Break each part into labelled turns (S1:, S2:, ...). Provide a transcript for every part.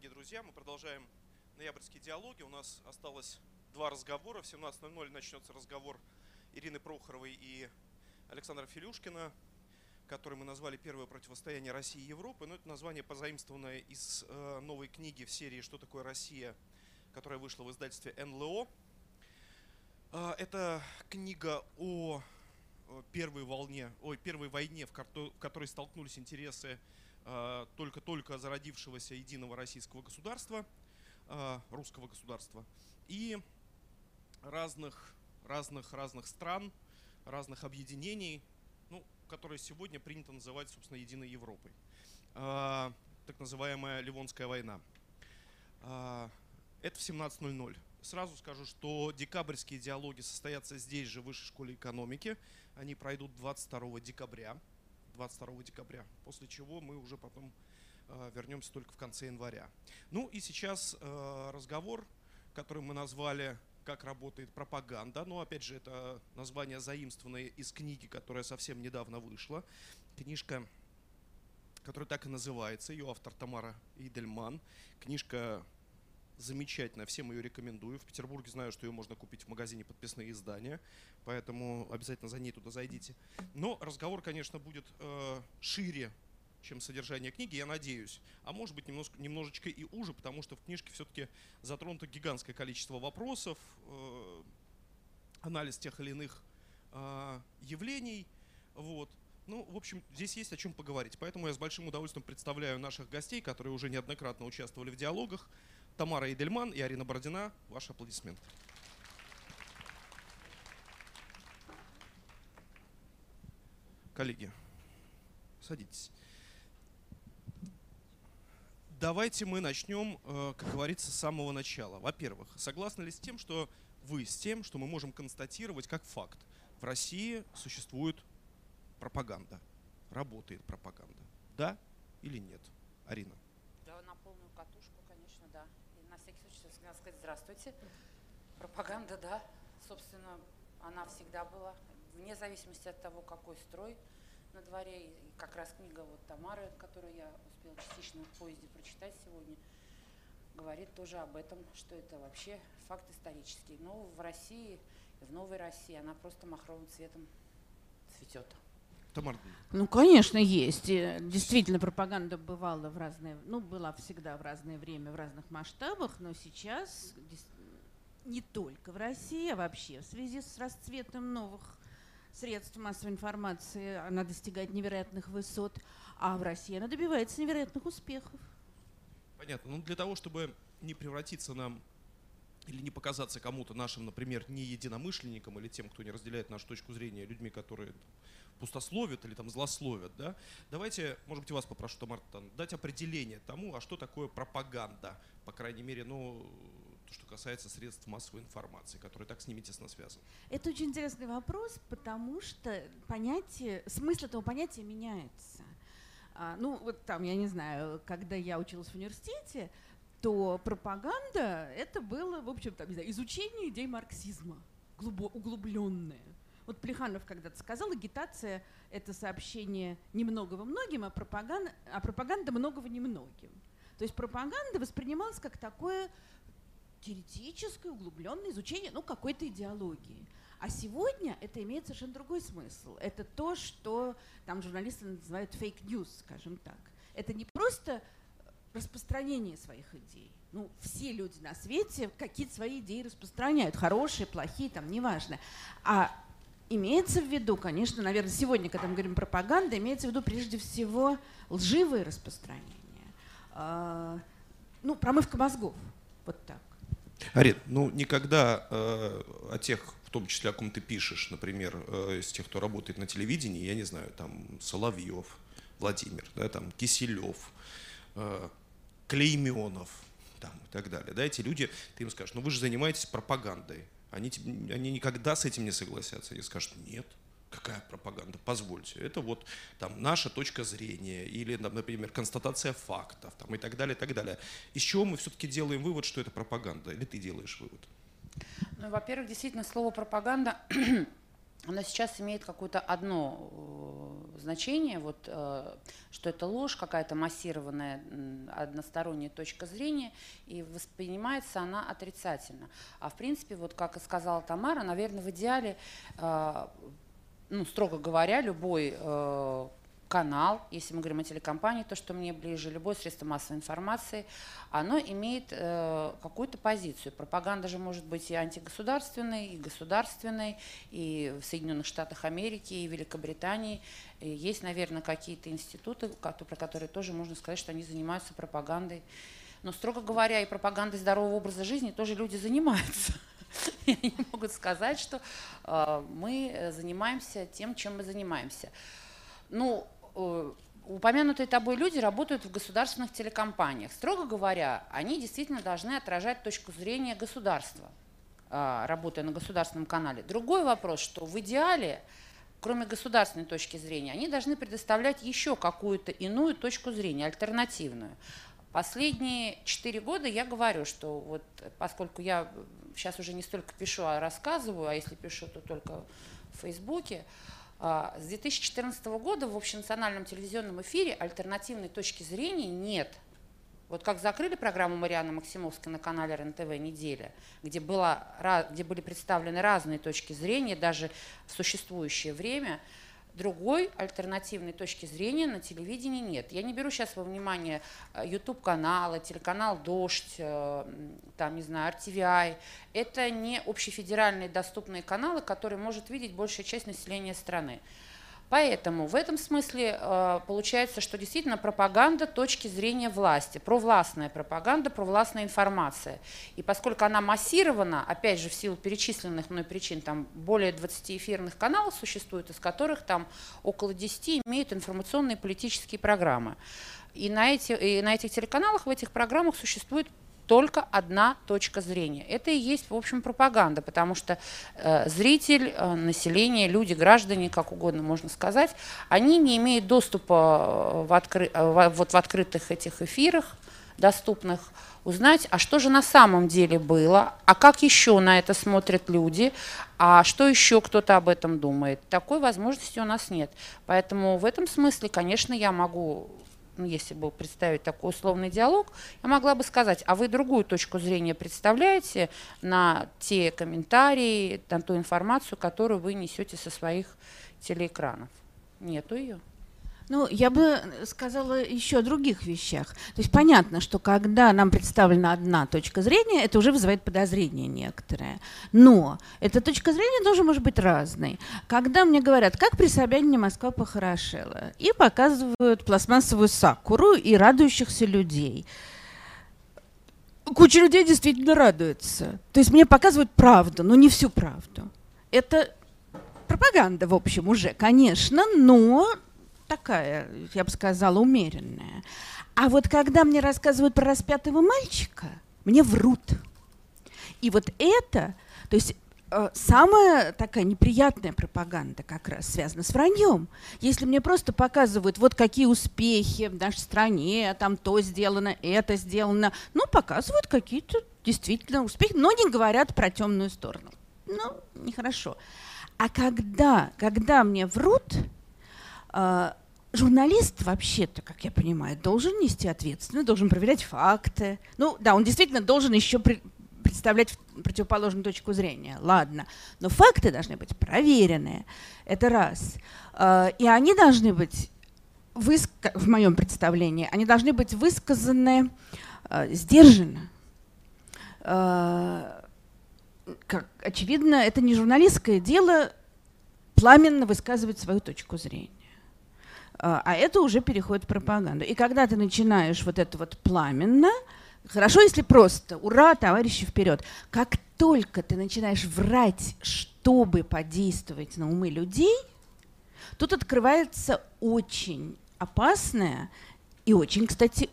S1: дорогие друзья. Мы продолжаем ноябрьские диалоги. У нас осталось два разговора. В 17.00 начнется разговор Ирины Прохоровой и Александра Филюшкина, который мы назвали «Первое противостояние России и Европы». Но это название позаимствованное из э, новой книги в серии «Что такое Россия?», которая вышла в издательстве НЛО. Э, это книга о первой волне, ой, первой войне, в которой столкнулись интересы только-только зародившегося единого российского государства, э, русского государства, и разных, разных, разных стран, разных объединений, ну, которые сегодня принято называть, собственно, единой Европой. Э, так называемая Ливонская война. Это в 17.00. Сразу скажу, что декабрьские диалоги состоятся здесь же, в Высшей школе экономики. Они пройдут 22 декабря. 22 декабря, после чего мы уже потом э, вернемся только в конце января. Ну и сейчас э, разговор, который мы назвали «Как работает пропаганда». Но опять же, это название заимствованное из книги, которая совсем недавно вышла. Книжка которая так и называется. Ее автор Тамара Идельман. Книжка замечательная, всем ее рекомендую. В Петербурге знаю, что ее можно купить в магазине подписные издания, поэтому обязательно за ней туда зайдите. Но разговор, конечно, будет э, шире, чем содержание книги, я надеюсь. А может быть немножко, немножечко и уже, потому что в книжке все-таки затронуто гигантское количество вопросов, э, анализ тех или иных э, явлений. Вот. Ну, в общем, здесь есть о чем поговорить. Поэтому я с большим удовольствием представляю наших гостей, которые уже неоднократно участвовали в диалогах. Тамара Идельман и Арина Бородина. Ваши аплодисменты. Коллеги, садитесь. Давайте мы начнем, э, как говорится, с самого начала. Во-первых, согласны ли с тем, что вы с тем, что мы можем констатировать как факт? В России существует пропаганда, работает пропаганда. Да или нет? Арина.
S2: Сказать здравствуйте. Пропаганда, да, собственно, она всегда была, вне зависимости от того, какой строй на дворе. И как раз книга вот Тамары, которую я успела частично в поезде прочитать сегодня, говорит тоже об этом, что это вообще факт исторический. Но в России, в новой России она просто махровым цветом цветет.
S3: Тамара. Ну, конечно, есть. Действительно, пропаганда бывала в разное, ну, была всегда в разное время, в разных масштабах, но сейчас не только в России, а вообще в связи с расцветом новых средств массовой информации она достигает невероятных высот, а в России она добивается невероятных успехов.
S1: Понятно. Ну, для того, чтобы не превратиться нам или не показаться кому-то нашим, например, не единомышленникам или тем, кто не разделяет нашу точку зрения, людьми, которые пустословят или там злословят, да, давайте, может быть, вас попрошу, Тамар, дать определение тому, а что такое пропаганда, по крайней мере, ну, то, что касается средств массовой информации, которые так с ними тесно связаны.
S3: Это очень интересный вопрос, потому что понятие, смысл этого понятия меняется. А, ну, вот там, я не знаю, когда я училась в университете, то пропаганда это было, в общем, там, не знаю, изучение идей марксизма, углубленное. Вот Плеханов когда-то сказал, агитация – это сообщение немногого многим, а пропаганда, а пропаганда многого немногим. То есть пропаганда воспринималась как такое теоретическое, углубленное изучение ну, какой-то идеологии. А сегодня это имеет совершенно другой смысл. Это то, что там журналисты называют fake news, скажем так. Это не просто распространение своих идей. Ну, все люди на свете какие-то свои идеи распространяют, хорошие, плохие, там, неважно. А имеется в виду, конечно, наверное, сегодня, когда мы говорим пропаганда, имеется в виду прежде всего лживые распространения. А, ну, промывка мозгов. Вот так.
S1: Арин, ну никогда э, о тех, в том числе о ком ты пишешь, например, э, из тех, кто работает на телевидении, я не знаю, там Соловьев, Владимир, да, там Киселев, э, Клейменов, там и так далее. Да, эти люди, ты им скажешь, ну вы же занимаетесь пропагандой они, они никогда с этим не согласятся. Они скажут, нет, какая пропаганда, позвольте. Это вот там наша точка зрения или, например, констатация фактов там, и так далее, и так далее. Из чего мы все-таки делаем вывод, что это пропаганда? Или ты делаешь вывод?
S2: Ну, во-первых, действительно, слово пропаганда оно сейчас имеет какое-то одно э, значение, вот, э, что это ложь, какая-то массированная односторонняя точка зрения, и воспринимается она отрицательно. А в принципе, вот как и сказала Тамара, наверное, в идеале, э, ну, строго говоря, любой канал, если мы говорим о телекомпании, то, что мне ближе, любое средство массовой информации, оно имеет э, какую-то позицию. Пропаганда же может быть и антигосударственной, и государственной, и в Соединенных Штатах Америки, и Великобритании. И есть, наверное, какие-то институты, про которые тоже можно сказать, что они занимаются пропагандой. Но, строго говоря, и пропагандой здорового образа жизни тоже люди занимаются. И они могут сказать, что э, мы занимаемся тем, чем мы занимаемся. Ну, Э, упомянутые тобой люди работают в государственных телекомпаниях. Строго говоря, они действительно должны отражать точку зрения государства, а, работая на государственном канале. Другой вопрос, что в идеале, кроме государственной точки зрения, они должны предоставлять еще какую-то иную точку зрения, альтернативную. Последние четыре года я говорю, что вот поскольку я сейчас уже не столько пишу, а рассказываю, а если пишу, то только в Фейсбуке, с 2014 года в общенациональном телевизионном эфире альтернативной точки зрения нет. Вот как закрыли программу Марианы Максимовской на канале РНТВ «Неделя», где, была, где были представлены разные точки зрения, даже в существующее время – другой альтернативной точки зрения на телевидении нет. Я не беру сейчас во внимание YouTube-каналы, э, телеканал «Дождь», э, там, не знаю, RTVI. Это не общефедеральные доступные каналы, которые может видеть большая часть населения страны. Поэтому в этом смысле э, получается, что действительно пропаганда точки зрения власти, провластная пропаганда, провластная информация. И поскольку она массирована, опять же, в силу перечисленных мной причин, там более 20 эфирных каналов существует, из которых там около 10 имеют информационные политические программы. И на, эти, и на этих телеканалах, в этих программах существует только одна точка зрения. Это и есть, в общем, пропаганда, потому что э, зритель, э, население, люди, граждане, как угодно можно сказать, они не имеют доступа э, в, откры, э, в, вот в открытых этих эфирах, доступных, узнать, а что же на самом деле было, а как еще на это смотрят люди, а что еще кто-то об этом думает. Такой возможности у нас нет. Поэтому в этом смысле, конечно, я могу ну, если бы представить такой условный диалог, я могла бы сказать, а вы другую точку зрения представляете на те комментарии, на ту информацию, которую вы несете со своих телеэкранов? Нету ее.
S3: Ну, я бы сказала еще о других вещах. То есть понятно, что когда нам представлена одна точка зрения, это уже вызывает подозрение некоторое. Но эта точка зрения тоже может быть разной. Когда мне говорят, как при Собянине Москва похорошела, и показывают пластмассовую сакуру и радующихся людей куча людей действительно радуется. То есть мне показывают правду, но не всю правду. Это пропаганда, в общем, уже, конечно, но такая, я бы сказала, умеренная. А вот когда мне рассказывают про распятого мальчика, мне врут. И вот это, то есть э, самая такая неприятная пропаганда как раз связана с враньем. Если мне просто показывают, вот какие успехи в нашей стране, там то сделано, это сделано, ну, показывают какие-то действительно успехи, но не говорят про темную сторону. Ну, нехорошо. А когда, когда мне врут, журналист вообще-то, как я понимаю, должен нести ответственность, должен проверять факты. Ну да, он действительно должен еще при, представлять противоположную точку зрения. Ладно, но факты должны быть проверенные. Это раз. А, и они должны быть в моем представлении, они должны быть высказаны э, сдержанно. Как, очевидно, это не журналистское дело пламенно высказывать свою точку зрения. А, а это уже переходит в пропаганду. И когда ты начинаешь вот это вот пламенно, хорошо, если просто «Ура, товарищи, вперед!» Как только ты начинаешь врать, чтобы подействовать на умы людей, тут открывается очень опасная и очень, кстати,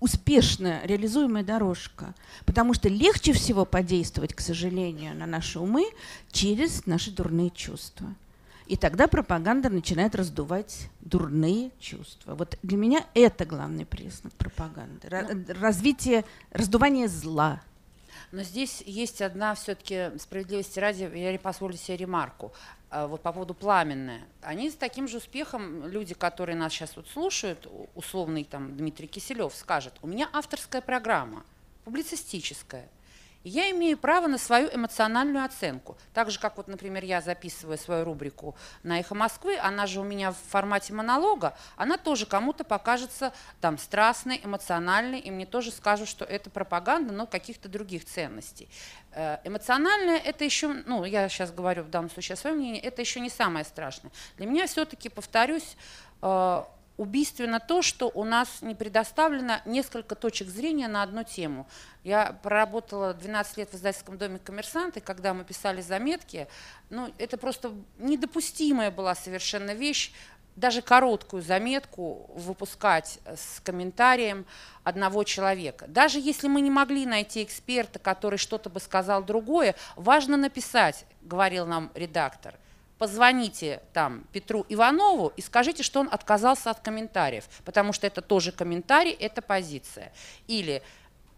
S3: успешно реализуемая дорожка. Потому что легче всего подействовать, к сожалению, на наши умы через наши дурные чувства. И тогда пропаганда начинает раздувать дурные чувства. Вот для меня это главный признак пропаганды. Ну, развитие, раздувание зла.
S2: Но здесь есть одна все-таки справедливости ради, я позволю себе ремарку. А, вот по поводу пламенное. Они с таким же успехом, люди, которые нас сейчас вот слушают, условный там Дмитрий Киселев скажет, у меня авторская программа, публицистическая – я имею право на свою эмоциональную оценку. Так же, как вот, например, я записываю свою рубрику на «Эхо Москвы», она же у меня в формате монолога, она тоже кому-то покажется там страстной, эмоциональной, и мне тоже скажут, что это пропаганда, но каких-то других ценностей. Э, эмоциональное – это еще, ну, я сейчас говорю в данном случае о своем мнении, это еще не самое страшное. Для меня все-таки, повторюсь, э, убийственно то, что у нас не предоставлено несколько точек зрения на одну тему. Я проработала 12 лет в издательском доме «Коммерсант», и когда мы писали заметки, ну, это просто недопустимая была совершенно вещь, даже короткую заметку выпускать с комментарием одного человека. Даже если мы не могли найти эксперта, который что-то бы сказал другое, важно написать, говорил нам редактор – позвоните там Петру Иванову и скажите, что он отказался от комментариев, потому что это тоже комментарий, это позиция. Или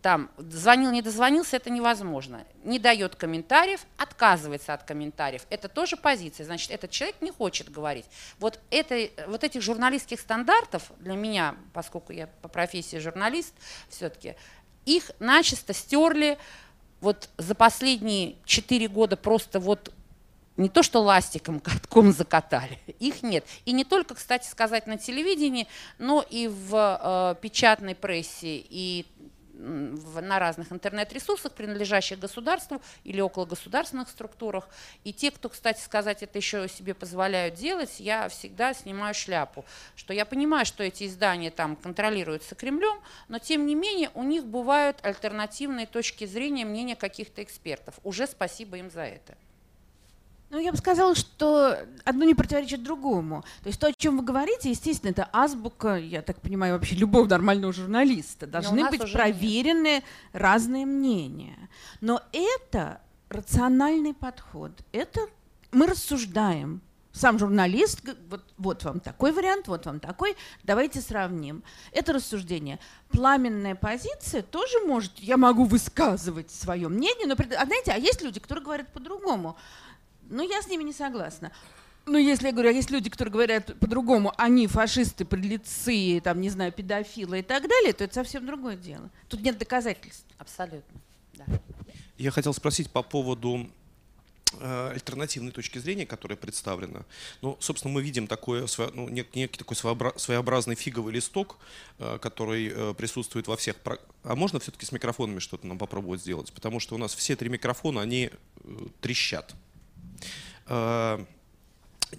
S2: там звонил, не дозвонился, это невозможно. Не дает комментариев, отказывается от комментариев. Это тоже позиция. Значит, этот человек не хочет говорить. Вот, это, вот этих журналистских стандартов для меня, поскольку я по профессии журналист, все-таки их начисто стерли вот за последние четыре года просто вот не то что ластиком, катком закатали, их нет. И не только, кстати сказать, на телевидении, но и в э, печатной прессе, и в, на разных интернет-ресурсах, принадлежащих государству или около государственных структурах. И те, кто, кстати сказать, это еще себе позволяют делать, я всегда снимаю шляпу. Что я понимаю, что эти издания там контролируются Кремлем, но тем не менее у них бывают альтернативные точки зрения, мнения каких-то экспертов. Уже спасибо им за это.
S3: Ну, я бы сказала, что одно не противоречит другому. То есть то, о чем вы говорите, естественно, это азбука, я так понимаю, вообще любого нормального журналиста. Должны быть проверены нет. разные мнения. Но это рациональный подход. Это мы рассуждаем. Сам журналист, вот, вот вам такой вариант, вот вам такой, давайте сравним. Это рассуждение. Пламенная позиция тоже может, я могу высказывать свое мнение, но, а знаете, а есть люди, которые говорят по-другому. Ну, я с ними не согласна. Ну, если я говорю, а есть люди, которые говорят по-другому, они фашисты, подлецы, там, не знаю, педофилы и так далее, то это совсем другое дело. Тут нет доказательств.
S2: Абсолютно, да.
S1: Я хотел спросить по поводу э, альтернативной точки зрения, которая представлена. Ну, собственно, мы видим такое, ну, некий такой своеобразный фиговый листок, э, который э, присутствует во всех... А можно все-таки с микрофонами что-то нам попробовать сделать? Потому что у нас все три микрофона, они трещат. Э,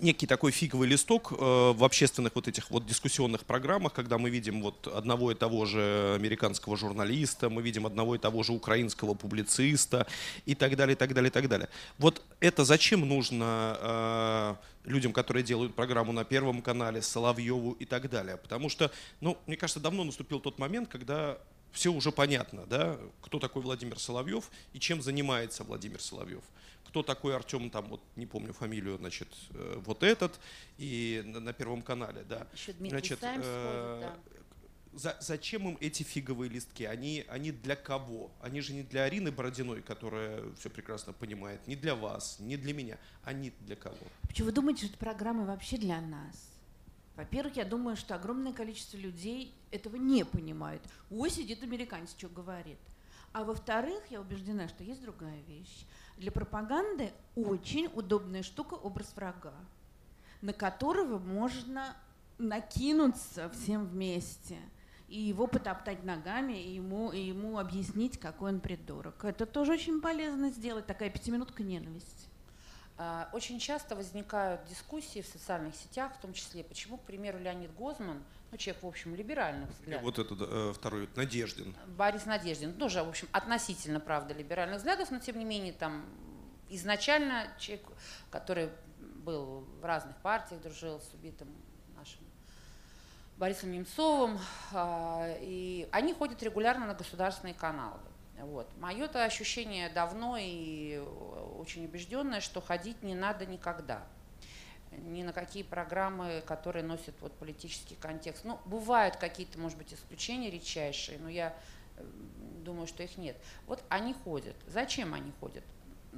S1: некий такой фиговый листок э, в общественных вот этих вот дискуссионных программах, когда мы видим вот одного и того же американского журналиста, мы видим одного и того же украинского публициста и так далее, и так далее, и так далее. Вот это зачем нужно э, людям, которые делают программу на Первом канале, Соловьеву и так далее? Потому что, ну, мне кажется, давно наступил тот момент, когда все уже понятно, да, кто такой Владимир Соловьев и чем занимается Владимир Соловьев кто такой Артем, там, вот не помню фамилию, значит, э, вот этот, и на, на Первом канале, да.
S2: Еще Дмитрий значит, э, да.
S1: За, зачем им эти фиговые листки? Они, они для кого? Они же не для Арины Бородиной, которая все прекрасно понимает, не для вас, не для меня. Они для кого?
S3: Почему вы думаете, что программа вообще для нас? Во-первых, я думаю, что огромное количество людей этого не понимают. Ой, сидит американец, что говорит. А во-вторых, я убеждена, что есть другая вещь. Для пропаганды очень удобная штука образ врага, на которого можно накинуться всем вместе и его потоптать ногами, и ему, и ему объяснить, какой он придурок. Это тоже очень полезно сделать, такая пятиминутка ненависти.
S2: А, очень часто возникают дискуссии в социальных сетях, в том числе, почему, к примеру, Леонид Гозман – ну, человек, в общем, либеральных взглядов.
S1: Вот этот э, второй, Надеждин.
S2: Борис Надеждин, тоже, в общем, относительно, правда, либеральных взглядов, но, тем не менее, там, изначально человек, который был в разных партиях, дружил с убитым нашим Борисом Немцовым, э, и они ходят регулярно на государственные каналы. Вот. Мое-то ощущение давно и очень убежденное, что ходить не надо никогда – ни на какие программы, которые носят вот политический контекст. Ну, бывают какие-то, может быть, исключения редчайшие, но я думаю, что их нет. Вот они ходят. Зачем они ходят?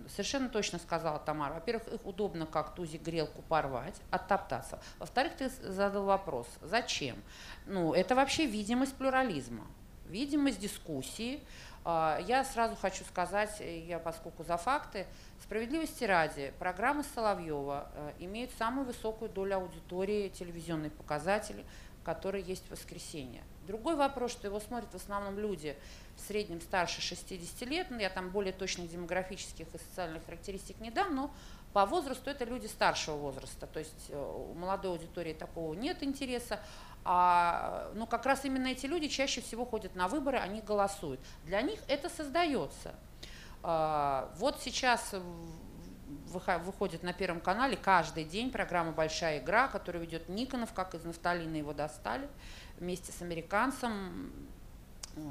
S2: Совершенно точно сказала Тамара. Во-первых, их удобно как тузик грелку порвать, оттоптаться. Во-вторых, ты задал вопрос, зачем? Ну, это вообще видимость плюрализма, видимость дискуссии. А, я сразу хочу сказать, я поскольку за факты, справедливости ради, программы Соловьева э, имеют самую высокую долю аудитории, телевизионные показатели, которые есть в воскресенье. Другой вопрос, что его смотрят в основном люди в среднем старше 60 лет, ну, я там более точных демографических и социальных характеристик не дам, но по возрасту это люди старшего возраста, то есть э, у молодой аудитории такого нет интереса, а ну, как раз именно эти люди чаще всего ходят на выборы, они голосуют. Для них это создается. А, вот сейчас выходит на Первом канале каждый день программа «Большая игра», которую ведет Никонов, как из нафталина его достали вместе с американцем, э,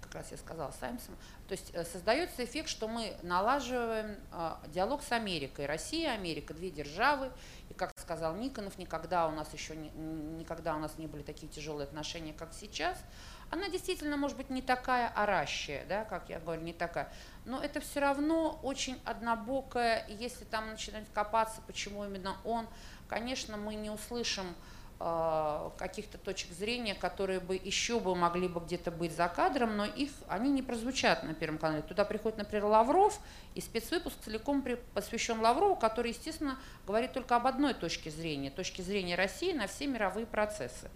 S2: как раз я сказала, Саймсом. То есть э, создается эффект, что мы налаживаем э, диалог с Америкой. Россия, Америка, две державы. Как сказал Никонов, никогда у нас еще не, никогда у нас не были такие тяжелые отношения, как сейчас. Она действительно, может быть, не такая оращая, да, как я говорю, не такая. Но это все равно очень однобокая. И если там начинать копаться, почему именно он, конечно, мы не услышим каких-то точек зрения, которые бы еще бы могли бы где-то быть за кадром, но их, они не прозвучат на Первом канале. Туда приходит, например, Лавров, и спецвыпуск целиком посвящен Лаврову, который, естественно, говорит только об одной точке зрения, точке зрения России на все мировые процессы.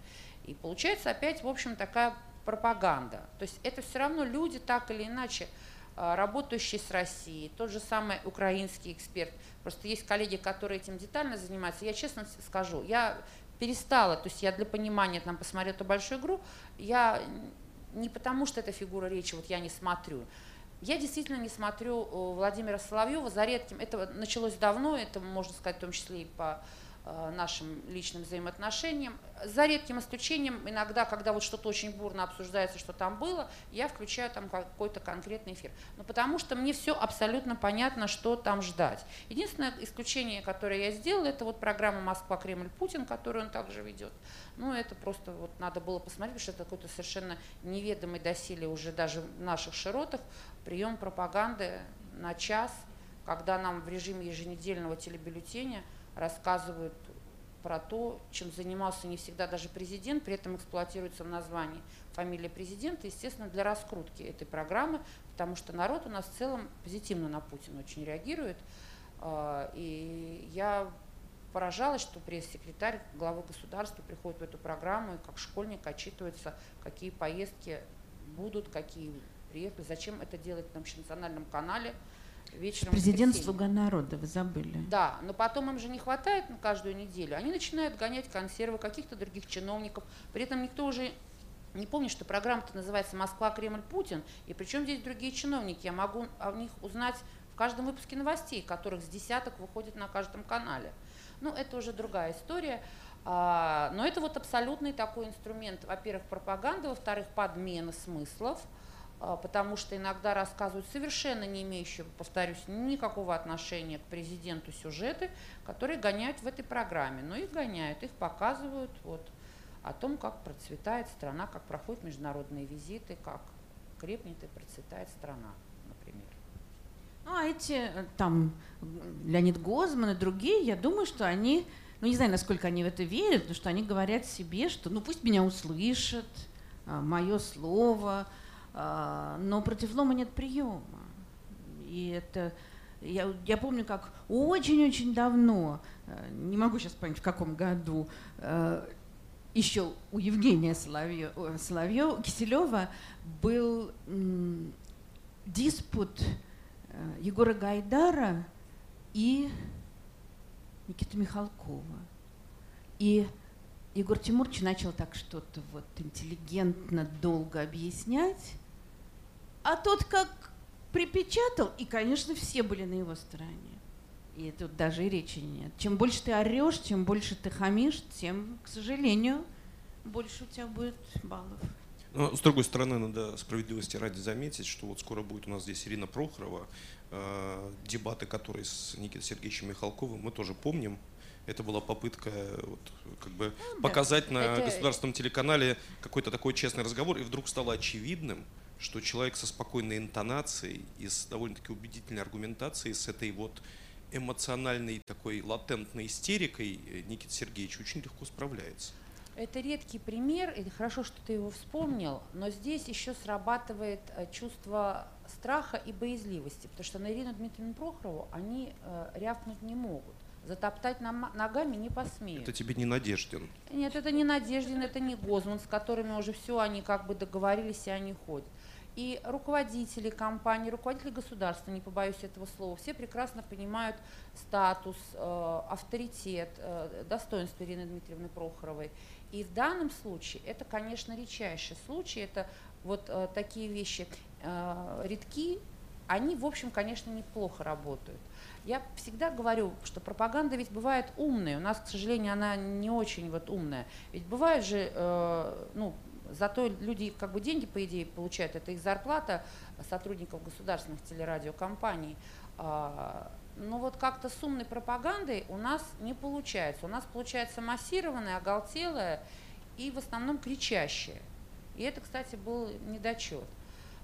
S2: И получается опять, в общем, такая пропаганда. То есть это все равно люди так или иначе э, работающие с Россией, тот же самый украинский эксперт. Просто есть коллеги, которые этим детально занимаются. Я честно скажу, я перестала, то есть я для понимания там посмотрела эту большую игру, я не потому, что это фигура речи, вот я не смотрю. Я действительно не смотрю э, Владимира Соловьева за редким. Это началось давно, это можно сказать в том числе и по нашим личным взаимоотношениям. За редким исключением, иногда, когда вот что-то очень бурно обсуждается, что там было, я включаю там какой-то конкретный эфир. Но потому что мне все абсолютно понятно, что там ждать. Единственное исключение, которое я сделала, это вот программа «Москва, Кремль, Путин», которую он также ведет. Ну, это просто вот надо было посмотреть, потому что это какой-то совершенно неведомый доселе уже даже в наших широтах прием пропаганды на час, когда нам в режиме еженедельного телебюллетеня – рассказывают про то, чем занимался не всегда даже президент, при этом эксплуатируется в названии фамилия президента, естественно, для раскрутки этой программы, потому что народ у нас в целом позитивно на Путина очень реагирует. А, и я поражалась, что пресс-секретарь главы государства приходит в эту программу и как школьник отчитывается, какие поездки будут, какие приехали, зачем это делать на общенациональном канале – вечером.
S3: Президент «Слуга народа», вы забыли.
S2: Да, но потом им же не хватает на каждую неделю. Они начинают гонять консервы каких-то других чиновников. При этом никто уже не помнит, что программа-то называется «Москва, Кремль, Путин». И причем здесь другие чиновники. Я могу о них узнать в каждом выпуске новостей, которых с десяток выходит на каждом канале. Ну, это уже другая история. А, но это вот абсолютный такой инструмент, во-первых, пропаганда, во-вторых, подмена смыслов – потому что иногда рассказывают совершенно не имеющие, повторюсь, никакого отношения к президенту сюжеты, которые гоняют в этой программе. Но их гоняют, их показывают вот, о том, как процветает страна, как проходят международные визиты, как крепнет и процветает страна, например.
S3: Ну, а эти э, там Леонид Гозман и другие, я думаю, что они, ну не знаю, насколько они в это верят, но что они говорят себе, что ну пусть меня услышат, а, мое слово, а, но против лома нет приема. И это я, я помню, как очень-очень давно, э, не могу сейчас понять, в каком году, э, еще у Евгения Соловьева, Соловьева Киселева был диспут э, Егора Гайдара и Никиты Михалкова. И Егор Тимурович начал так что-то вот интеллигентно долго объяснять, а тот как припечатал, и, конечно, все были на его стороне. И тут даже и речи нет. Чем больше ты орешь, чем больше ты хамишь, тем, к сожалению, больше у тебя будет баллов.
S1: Но, с другой стороны, надо справедливости ради заметить, что вот скоро будет у нас здесь Ирина Прохорова. Э, дебаты, которые с Никитой Сергеевичем Михалковым, мы тоже помним. Это была попытка вот, как бы ну, показать на это... государственном телеканале какой-то такой честный разговор, и вдруг стало очевидным, что человек со спокойной интонацией и с довольно-таки убедительной аргументацией, с этой вот эмоциональной такой латентной истерикой э, Никита Сергеевич очень легко справляется.
S2: Это редкий пример, и хорошо, что ты его вспомнил, но здесь еще срабатывает э, чувство страха и боязливости, потому что на Ирину Дмитриевну Прохорову они э, рявкнуть не могут. Затоптать ногами не посмеют.
S1: Это тебе не Надеждин?
S2: Нет, это не Надеждин, это не Гозман, с которыми уже все, они как бы договорились, и они ходят. И руководители компании, руководители государства, не побоюсь этого слова, все прекрасно понимают статус, э, авторитет, э, достоинство Ирины Дмитриевны Прохоровой. И в данном случае это, конечно, редчайший случай, это вот э, такие вещи редки, они, в общем, конечно, неплохо работают. Я всегда говорю, что пропаганда ведь бывает умная. У нас, к сожалению, она не очень вот умная. Ведь бывает же, э, ну, Зато люди как бы деньги, по идее, получают. Это их зарплата сотрудников государственных телерадиокомпаний. А, но вот как-то с умной пропагандой у нас не получается. У нас получается массированная, оголтелая и в основном кричащая. И это, кстати, был недочет.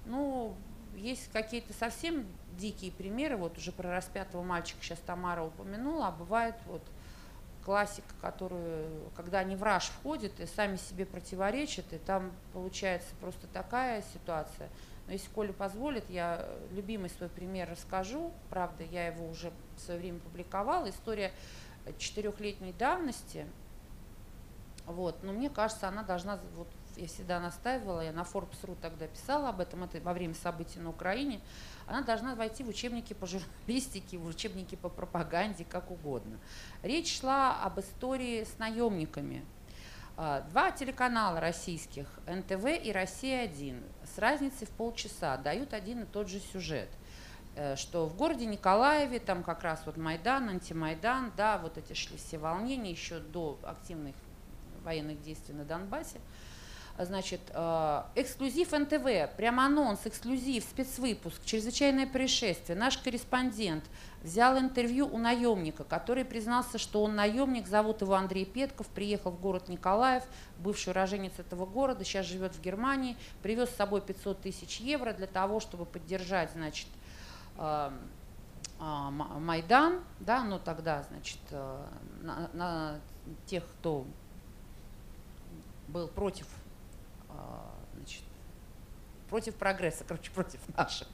S2: Ну, есть какие-то совсем дикие примеры. Вот уже про распятого мальчика сейчас Тамара упомянула, а бывает вот классика, которую, когда они в раж входят и сами себе противоречат, и там получается просто такая ситуация. Но если Коля позволит, я любимый свой пример расскажу. Правда, я его уже в свое время публиковала. История четырехлетней давности. Вот. Но мне кажется, она должна, вот я всегда настаивала, я на Forbes.ru тогда писала об этом, это во время событий на Украине, она должна войти в учебники по журналистике, в учебники по пропаганде, как угодно. Речь шла об истории с наемниками. А, два телеканала российских, НТВ и «Россия-1», с разницей в полчаса дают один и тот же сюжет э, что в городе Николаеве, там как раз вот Майдан, антимайдан, да, вот эти шли все волнения еще до активных военных действий на Донбассе. Значит, э, эксклюзив НТВ, прям анонс, эксклюзив, спецвыпуск, чрезвычайное происшествие. Наш корреспондент взял интервью у наемника, который признался, что он наемник, зовут его Андрей Петков, приехал в город Николаев, бывший уроженец этого города, сейчас живет в Германии, привез с собой 500 тысяч евро для того, чтобы поддержать, значит, э, э, Майдан, да, ну тогда, значит, на, на тех, кто был против значит, против прогресса, короче, против наших.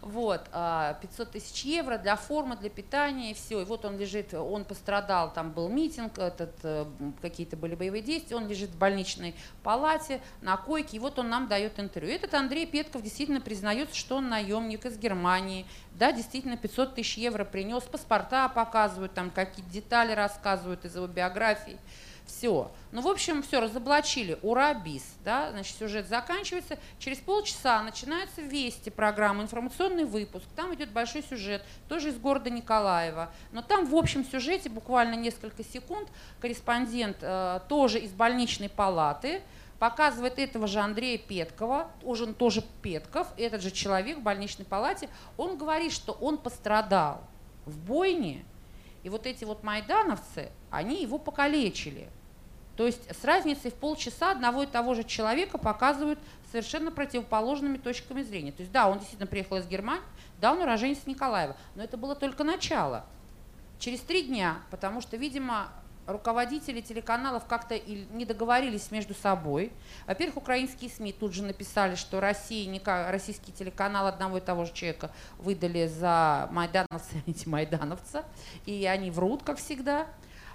S2: Вот, 500 а, тысяч евро для формы, для питания, и все. И вот он лежит, он пострадал, там был митинг, этот, э, какие-то были боевые действия, он лежит в больничной палате, на койке, и вот он нам дает интервью. Этот Андрей Петков действительно признается, что он наемник из Германии, да, действительно 500 тысяч евро принес, паспорта показывают, там какие-то детали рассказывают из его биографии. Все. Ну, в общем, все, разоблачили. Ура, бис. Да? Значит, сюжет заканчивается. Через полчаса начинается «Вести» программа, информационный выпуск. Там идет большой сюжет, тоже из города Николаева. Но там в общем сюжете буквально несколько секунд корреспондент э, тоже из больничной палаты показывает этого же Андрея Петкова, он тоже Петков, этот же человек в больничной палате, он говорит, что он пострадал в бойне, и вот эти вот майдановцы, они его покалечили. То есть с разницей в полчаса одного и того же человека показывают совершенно противоположными точками зрения. То есть да, он действительно приехал из Германии, да, он уроженец Николаева, но это было только начало. Через три дня, потому что, видимо, руководители телеканалов как-то не договорились между собой. Во-первых, украинские СМИ тут же написали, что Россия, российский телеканал одного и того же человека выдали за майдановца и антимайдановца, и они врут, как всегда.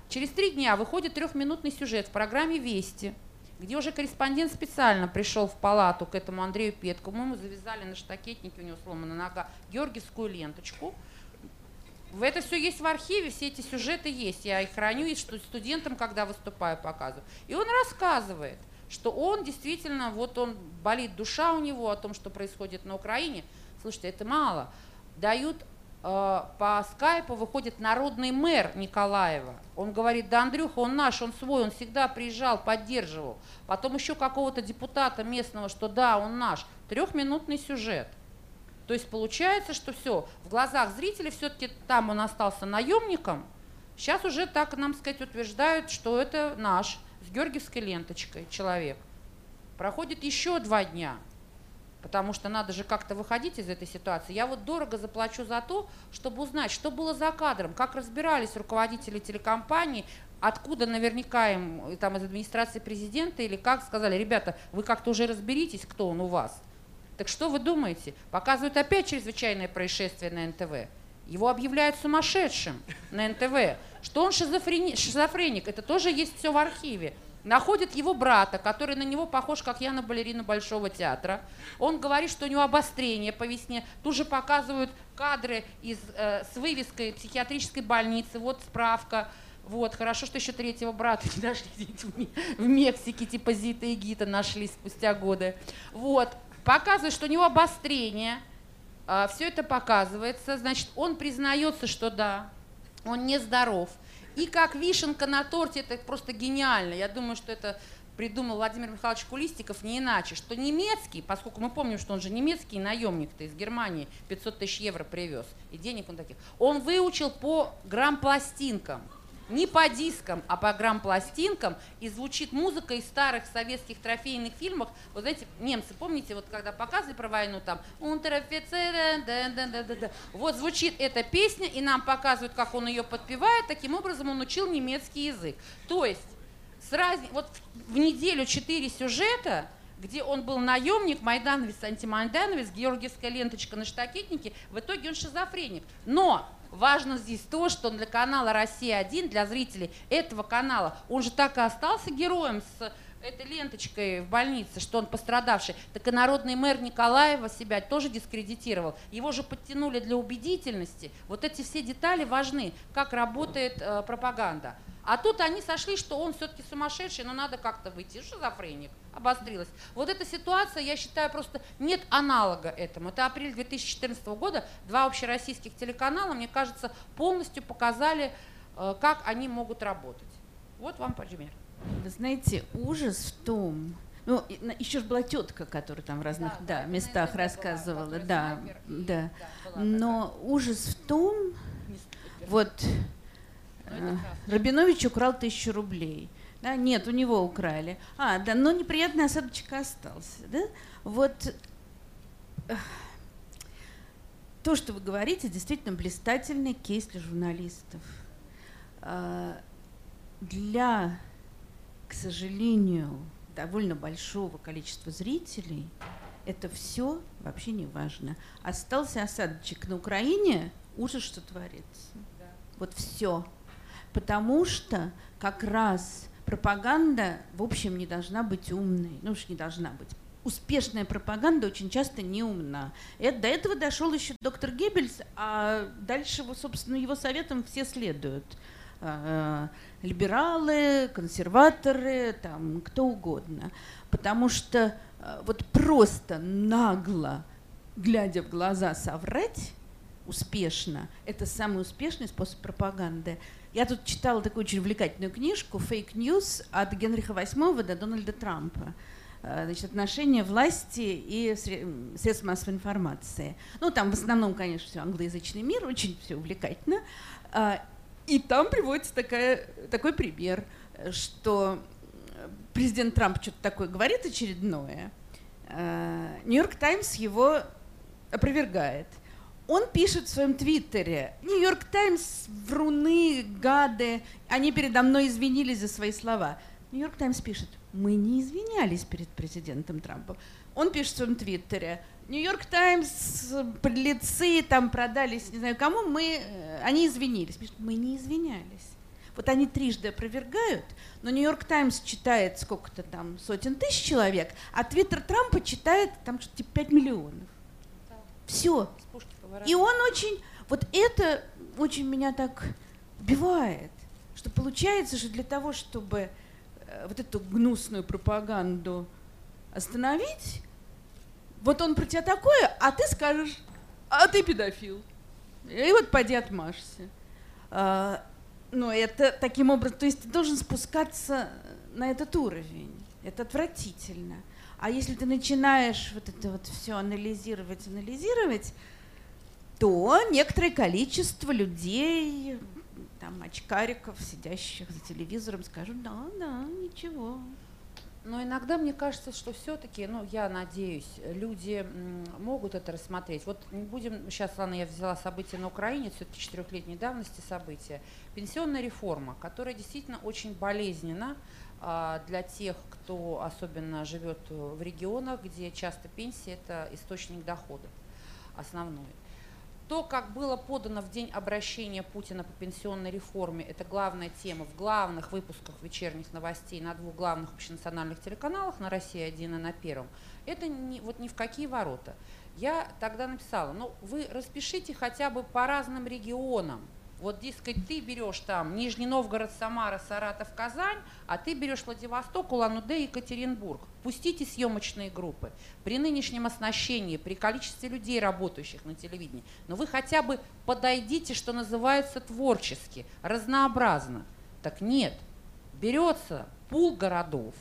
S2: Через три дня выходит трехминутный сюжет в программе «Вести», где уже корреспондент специально пришел в палату к этому Андрею Петкову, ему завязали на штакетнике, у него сломана нога, георгиевскую ленточку – это все есть в архиве, все эти сюжеты есть. Я их храню и студентам, когда выступаю, показываю. И он рассказывает, что он действительно, вот он болит душа у него о том, что происходит на Украине. Слушайте, это мало. Дают э, по скайпу выходит народный мэр Николаева. Он говорит, да, Андрюха, он наш, он свой, он всегда приезжал, поддерживал. Потом еще какого-то депутата местного, что да, он наш. Трехминутный сюжет. То есть получается, что все, в глазах зрителей все-таки там он остался наемником, сейчас уже так нам сказать утверждают, что это наш с георгиевской ленточкой человек. Проходит еще два дня. потому что надо же как-то выходить из этой ситуации. Я вот дорого заплачу за то, чтобы узнать, что было за кадром, как разбирались руководители телекомпании, откуда наверняка им там из администрации президента или как сказали, ребята, вы как-то уже разберитесь, кто он у вас. Так что вы думаете? Показывают опять чрезвычайное происшествие на НТВ. Его объявляют сумасшедшим на НТВ. Что он шизофрени... шизофреник, это тоже есть все в архиве. Находит его брата, который на него похож, как я на балерину Большого театра. Он говорит, что у него обострение по весне. Тут же показывают кадры из, э, с вывеской психиатрической больницы. Вот справка. Вот, хорошо, что еще третьего брата не нашли в Мексике, типа Зита и Гита нашли спустя годы. Вот, показывает, что у него обострение, а, все это показывается, значит, он признается, что да, он нездоров. И как вишенка на торте, это просто гениально. Я думаю, что это придумал Владимир Михайлович Кулистиков не иначе, что немецкий, поскольку мы помним, что он же немецкий наемник-то из Германии, 500 тысяч евро привез, и денег он таких, он выучил по грамм-пластинкам – не по дискам, а по грамм-пластинкам, и звучит музыка из старых советских трофейных фильмов. Вот знаете, немцы, помните, вот когда показывали про войну, там, вот звучит эта песня, и нам показывают, как он ее подпевает, таким образом он учил немецкий язык. То есть, с раз... вот в неделю четыре сюжета, где он был наемник, майдановец, антимайдановец, георгиевская ленточка на штакетнике, в итоге он шизофреник. Но Важно здесь то, что для канала «Россия-1», для зрителей этого канала, он же так и остался героем с этой ленточкой в больнице, что он пострадавший, так и народный мэр Николаева себя тоже дискредитировал. Его же подтянули для убедительности. Вот эти все детали важны, как работает э, пропаганда. А тут они сошли, что он все-таки сумасшедший, но надо как-то выйти. Шизофреник. Обострилась. Вот эта ситуация, я считаю, просто нет аналога этому. Это апрель 2014 года. Два общероссийских телеканала, мне кажется, полностью показали, э, как они могут работать. Вот вам пример.
S3: Вы знаете, ужас в том, ну, еще же была тетка, которая там в разных да, да, местах рассказывала, была, да, да. да Но ужас в том, вот а, Рабинович украл тысячу рублей. Да, нет, у него украли. А, да, но неприятный осадочек остался. Да? Вот то, что вы говорите, действительно блистательный кейс для журналистов. А, для, к сожалению, довольно большого количества зрителей это все вообще не важно. Остался осадочек на Украине, ужас, что творится. Да. Вот все потому что как раз пропаганда, в общем, не должна быть умной. Ну уж не должна быть. Успешная пропаганда очень часто не умна. Это, до этого дошел еще доктор Геббельс, а дальше, собственно, его советам все следуют. А, либералы, консерваторы, там, кто угодно. Потому что а, вот просто нагло, глядя в глаза, соврать успешно, это самый успешный способ пропаганды. Я тут читала такую очень увлекательную книжку «Fake News» от Генриха VIII до Дональда Трампа. Э, значит, отношения власти и средств массовой информации. Ну, там в основном, конечно, все англоязычный мир, очень все увлекательно. Э, и там приводится такая, такой пример, что президент Трамп что-то такое говорит очередное, э, Нью-Йорк Таймс его опровергает – он пишет в своем твиттере, Нью-Йорк Таймс, вруны, гады, они передо мной извинились за свои слова. Нью-Йорк Таймс пишет, мы не извинялись перед президентом Трампом. Он пишет в своем твиттере, Нью-Йорк Таймс, подлецы там продались, не знаю кому, мы, э, они извинились. Мы не извинялись. Вот они трижды опровергают, но Нью-Йорк Таймс читает сколько-то там, сотен тысяч человек, а твиттер Трампа читает там что-то типа 5 миллионов. Все. И он очень, вот это очень меня так убивает, что получается, что для того, чтобы э, вот эту гнусную пропаганду остановить, вот он про тебя такое, а ты скажешь, а ты педофил. И вот поди отмажься. А, но это таким образом, то есть ты должен спускаться на этот уровень. Это отвратительно. А если ты начинаешь вот это вот все анализировать, анализировать, то некоторое количество людей, там, очкариков, сидящих за телевизором, скажут, да, да, ничего.
S2: Но иногда мне кажется, что все-таки, ну, я надеюсь, люди могут это рассмотреть. Вот не будем, сейчас, ладно, я взяла события на Украине, все-таки четырехлетней давности события. Пенсионная реформа, которая действительно очень болезненна а, для тех, кто особенно живет в регионах, где часто пенсия – это источник дохода основной. То, как было подано в день обращения Путина по пенсионной реформе, это главная тема в главных выпусках вечерних новостей на двух главных общенациональных телеканалах, на «Россия-1» и на «Первом», это не, вот ни в какие ворота. Я тогда написала, ну вы распишите хотя бы по разным регионам, вот, дескать, ты берешь там Нижний Новгород, Самара, Саратов, Казань, а ты берешь Владивосток, Улан-Удэ Екатеринбург. Пустите съемочные группы. При нынешнем оснащении, при количестве людей, работающих на телевидении, но вы хотя бы подойдите, что называется, творчески, разнообразно. Так нет, берется пул городов,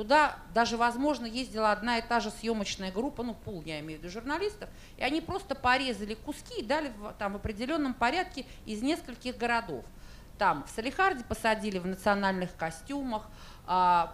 S2: Туда даже, возможно, ездила одна и та же съемочная группа, ну, пул, я имею в виду журналистов, и они просто порезали куски и дали там в определенном порядке из нескольких городов. Там в Салихарде посадили в национальных костюмах,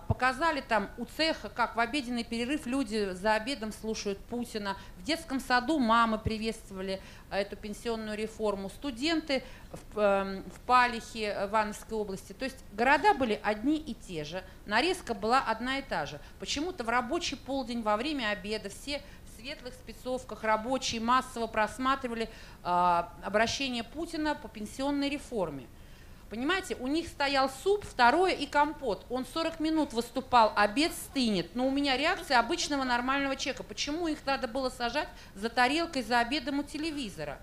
S2: показали там у цеха, как в обеденный перерыв люди за обедом слушают Путина. В детском саду мамы приветствовали а, эту пенсионную реформу. Студенты в, эм, в Палихе, э, Ивановской области. То есть города были одни и те же. Нарезка была одна и та же. Почему-то в рабочий полдень во время обеда все в светлых спецовках рабочие массово просматривали э, обращение Путина по пенсионной реформе. Понимаете, у них стоял суп, второе и компот. Он 40 минут выступал, обед стынет. Но у меня реакция обычного нормального человека. Почему их надо было сажать за тарелкой за обедом у телевизора?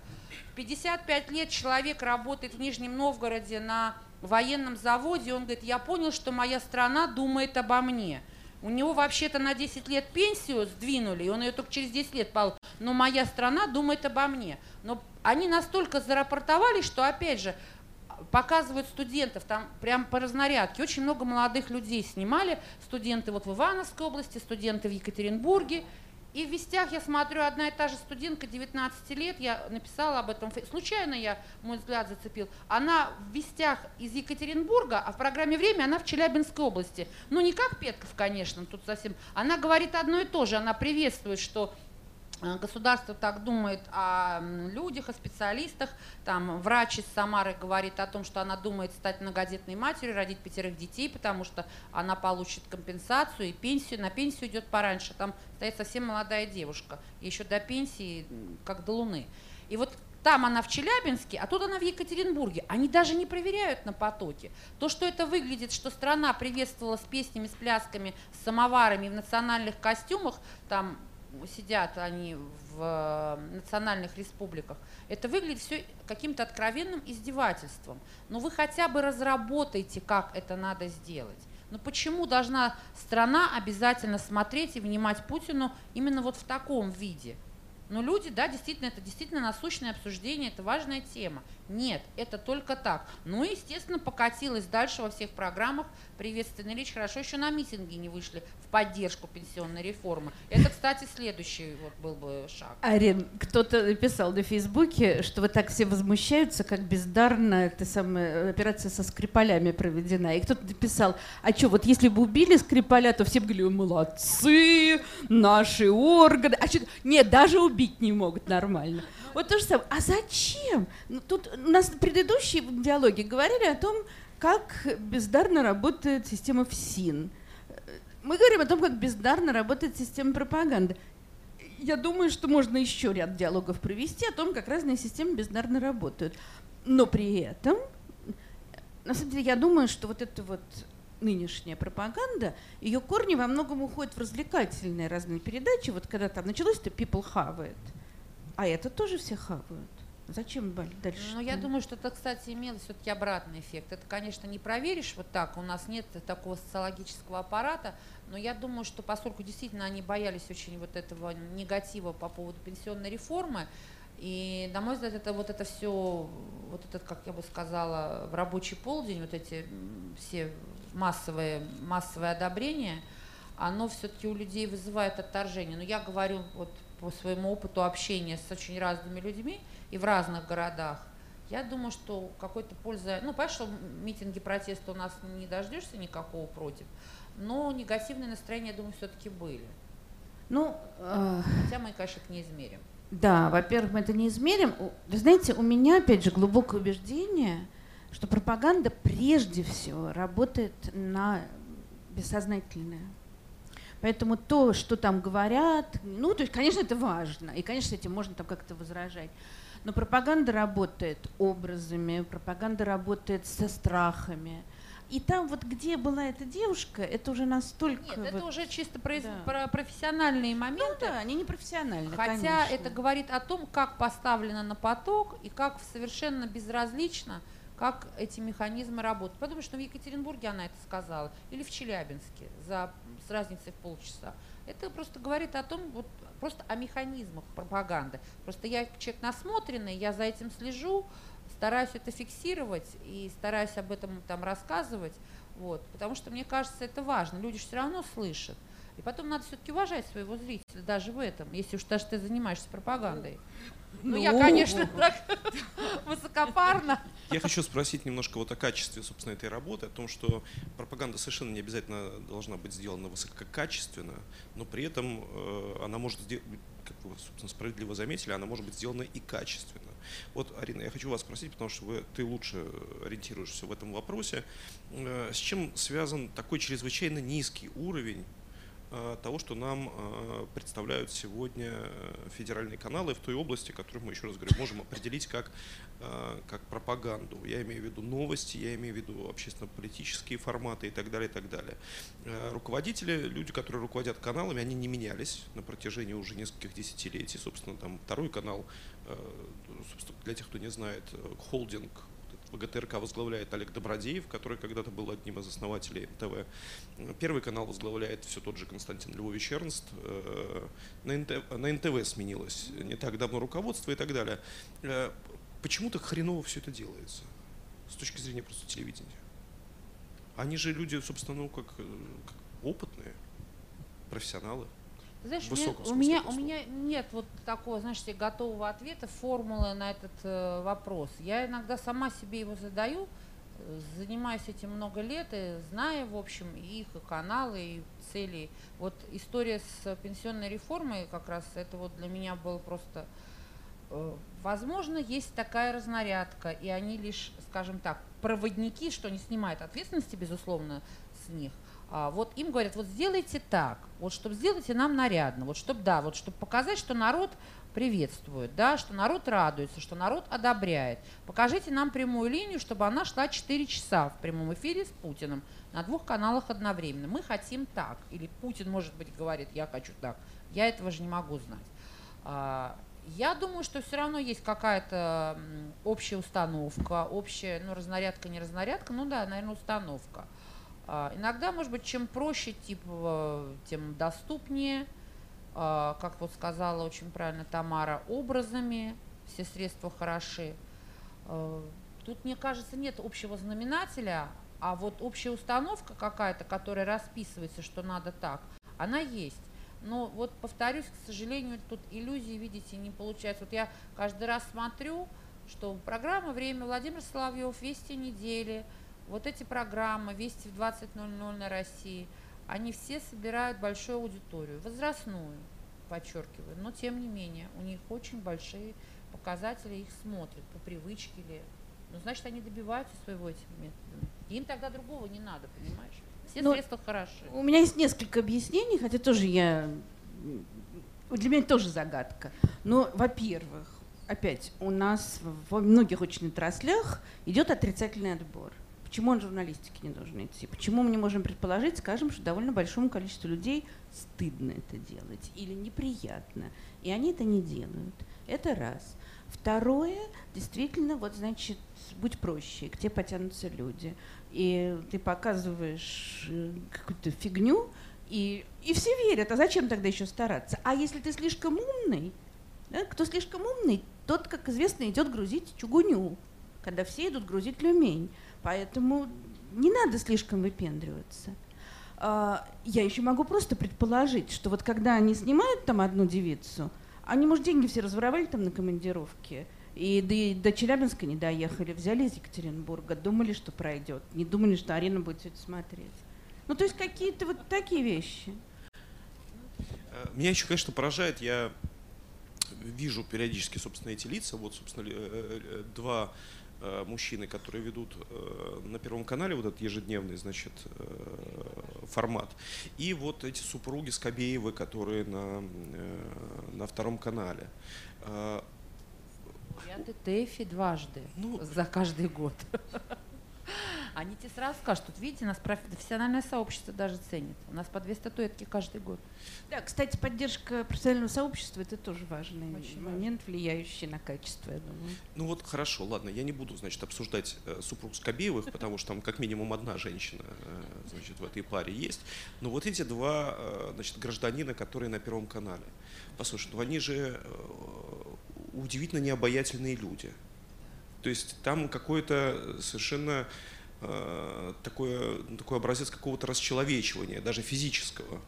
S2: В 55 лет человек работает в Нижнем Новгороде на военном заводе. Он говорит, я понял, что моя страна думает обо мне. У него вообще-то на 10 лет пенсию сдвинули, и он ее только через 10 лет получил. Но моя страна думает обо мне. Но они настолько зарапортовали, что, опять же, показывают студентов, там прям по разнарядке. Очень много молодых людей снимали, студенты вот в Ивановской области, студенты в Екатеринбурге. И в вестях я смотрю, одна и та же студентка, 19 лет, я написала об этом, случайно я, мой взгляд зацепил, она в вестях из Екатеринбурга, а в программе «Время» она в Челябинской области. Ну, не как Петков, конечно, тут совсем. Она говорит одно и то же, она приветствует, что государство так думает о людях, о специалистах. Там врач из Самары говорит о том, что она думает стать многодетной матерью, родить пятерых детей, потому что она получит компенсацию и пенсию. На пенсию идет пораньше. Там стоит совсем молодая девушка, еще до пенсии, как до луны. И вот там она в Челябинске, а тут она в Екатеринбурге. Они даже не проверяют на потоке. То, что это выглядит, что страна приветствовала с песнями, с плясками, с самоварами в национальных костюмах, там сидят они в национальных республиках, это выглядит все каким-то откровенным издевательством. Но вы хотя бы разработайте, как это надо сделать. Но почему должна страна обязательно смотреть и внимать Путину именно вот в таком виде? Но люди, да, действительно, это действительно насущное обсуждение, это важная тема. Нет, это только так. Ну и, естественно, покатилось дальше во всех программах приветственная речь. Хорошо, еще на митинги не вышли в поддержку пенсионной реформы. Это, кстати, следующий вот был бы шаг.
S3: Арин, кто-то написал на Фейсбуке, что вы так все возмущаются, как бездарно эта самая операция со Скрипалями проведена. И кто-то написал, а что, вот если бы убили Скрипаля, то все бы говорили, молодцы, наши органы. А что, нет, даже убить не могут нормально. Вот то же самое. А зачем? Ну, тут у нас предыдущие диалоги говорили о том, как бездарно работает система ФСИН. Мы говорим о том, как бездарно работает система пропаганды. Я думаю, что можно еще ряд диалогов провести о том, как разные системы бездарно работают. Но при этом, на самом деле, я думаю, что вот эта вот нынешняя пропаганда, ее корни во многом уходят в развлекательные разные передачи. Вот когда там началось, то people it. А это тоже все хавают. Зачем дальше?
S2: Ну, я думаю, что это, кстати, имело все-таки обратный эффект. Это, конечно, не проверишь вот так, у нас нет такого социологического аппарата, но я думаю, что поскольку действительно они боялись очень вот этого негатива по поводу пенсионной реформы, и, на мой взгляд, это вот это все, вот этот, как я бы сказала, в рабочий полдень, вот эти все массовые, массовое одобрение, оно все-таки у людей вызывает отторжение. Но я говорю вот по своему опыту общения с очень разными людьми и в разных городах. Я думаю, что какой-то пользы... Ну, понятно, что митинги протеста у нас не дождешься никакого против, но негативные настроения, я думаю, все-таки были.
S3: Ну, э,
S2: Хотя мы, конечно, их не измерим.
S3: Да, во-первых, мы это не измерим. Вы знаете, у меня, опять же, глубокое убеждение, что пропаганда прежде всего работает на бессознательное. Поэтому то, что там говорят, ну, то есть, конечно, это важно, и, конечно, этим можно там как-то возражать. Но пропаганда работает образами, пропаганда работает со страхами. И там вот где была эта девушка, это уже настолько...
S2: Нет,
S3: вот-
S2: это уже чисто произ-
S3: да.
S2: про профессиональные
S3: Ну
S2: моменты.
S3: да, они не профессиональны,
S2: Хотя
S3: конечно.
S2: это говорит о том, как поставлено на поток и как совершенно безразлично, как эти механизмы работают. Потому что в Екатеринбурге она это сказала, или в Челябинске, за, с разницей в полчаса. Это просто говорит о том, вот, просто о механизмах пропаганды. Просто я человек насмотренный, я за этим слежу, стараюсь это фиксировать и стараюсь об этом там рассказывать, вот, потому что мне кажется, это важно. Люди все равно слышат. И потом надо все-таки уважать своего зрителя даже в этом, если уж даже ты занимаешься пропагандой. Ну, я,
S3: Ну.
S2: конечно, так высокопарно.
S1: Я хочу спросить немножко вот о качестве, собственно, этой работы, о том, что пропаганда совершенно не обязательно должна быть сделана высококачественно, но при этом э, она может, сде- как вы, собственно, справедливо заметили, она может быть сделана и качественно. Вот, Арина, я хочу вас спросить, потому что вы, ты лучше ориентируешься в этом вопросе. Э, С чем связан такой чрезвычайно низкий уровень того, что нам э, представляют сегодня э, федеральные каналы в той области, которую мы, еще раз говорю, можем определить как, э, как пропаганду. Я имею в виду новости, я имею в виду общественно-политические форматы и так далее, и так далее. Э, Руководители, люди, которые руководят каналами, они не менялись на протяжении уже нескольких десятилетий. Собственно, там второй канал, э, собственно, для тех, кто не знает, э, холдинг ВГТРК возглавляет Олег Добродеев, который когда-то был одним из основателей НТВ. Первый канал возглавляет все тот же Константин Львович Эрнст. Э, на НТВ сменилось не так давно руководство и так далее. Э, Почему так хреново все это делается с точки зрения просто телевидения? Они же люди, собственно, ну, как, э, как опытные, профессионалы.
S2: Знаешь,
S1: высоком
S2: у меня, у меня нет вот такого, знаешь, готового ответа, формулы на этот э, вопрос. Я иногда сама себе его задаю, э, занимаюсь этим много лет, и зная, в общем, и их и каналы, и цели. Вот история с пенсионной реформой как раз, это вот для меня было просто... э, Возможно, есть такая разнарядка, и они лишь, скажем так, проводники, что не снимают ответственности, безусловно, с них. А, вот им говорят, вот сделайте так, вот чтобы сделайте нам нарядно, вот чтобы, да, вот чтобы показать, что народ приветствует, да, что народ радуется, что народ одобряет. Покажите нам прямую линию, чтобы она шла 4 часа в прямом эфире с Путиным на двух каналах одновременно. Мы хотим так. Или Путин, может быть, говорит, я хочу так. Я этого же не могу знать. А, Я думаю, что все равно есть какая-то общая установка, общая, ну, разнарядка, не разнарядка, ну да, наверное, установка. А, Иногда, может быть, чем проще, типа, тем доступнее, А, как вот сказала очень правильно Тамара, образами, все средства хороши. А, Тут, мне кажется, нет общего знаменателя, а вот общая установка какая-то, которая расписывается, что надо так, она есть. Но вот повторюсь, к сожалению, тут иллюзии, видите, не получается. Вот я каждый раз смотрю, что программа «Время» Владимир Соловьев, «Вести недели», вот эти программы «Вести в 20.00 на России», они все собирают большую аудиторию, возрастную, подчеркиваю, но тем не менее, у них очень большие показатели, их смотрят по привычке ли. Ну, значит, они добиваются своего этими методами. Им тогда другого не надо, понимаешь? Все
S3: Ну,
S2: средства хороши.
S3: У меня есть несколько объяснений, хотя тоже я... Для меня это тоже загадка. Но, во-первых, опять, у нас во многих очень отраслях идет отрицательный отбор. Почему он журналистике не должен идти? Почему мы не можем предположить, скажем, что довольно большому количеству людей стыдно это делать или неприятно, и они это не делают. Это раз. Второе, действительно, вот, значит, будь проще, к тебе потянутся люди. И ты показываешь э, какую-то фигню, и, и все верят. А зачем тогда еще стараться? А если ты слишком умный, да, кто слишком умный, тот, как известно, идет грузить чугуню, когда все идут грузить люмень. Поэтому не надо слишком выпендриваться. А, Я еще могу просто предположить, что вот когда они снимают там одну девицу, они, может, деньги все разворовали там на командировке, И до, до Челябинска не доехали, взяли из Екатеринбурга, думали, что пройдет, не думали, что Арина будет все это смотреть. Ну, то есть какие-то вот такие вещи.
S1: Э, меня еще, конечно, поражает, я вижу периодически, собственно, эти лица. Вот, собственно, два мужчины, которые ведут на Первом канале вот этот ежедневный, значит, формат. И вот эти супруги Скобеевы, которые на, на Втором канале.
S2: Я ТТФи дважды ну, за каждый год. Они тебе сразу скажут, тут видите, нас профессиональное сообщество даже ценит. У нас по две статуэтки каждый год.
S3: Да, кстати, поддержка профессионального сообщества это тоже важный Очень момент, важно. влияющий на качество, я думаю.
S1: Ну вот хорошо, ладно, я не буду, значит, обсуждать э, супруг Скобеевых, потому что там как минимум одна женщина, э, значит, в этой паре есть. Но вот эти два, э, значит, гражданина, которые на Первом канале. Послушай, ну они же э, удивительно необаятельные люди. То есть там какое-то совершенно э, такое, такой образец какого-то расчеловечивания, даже физического.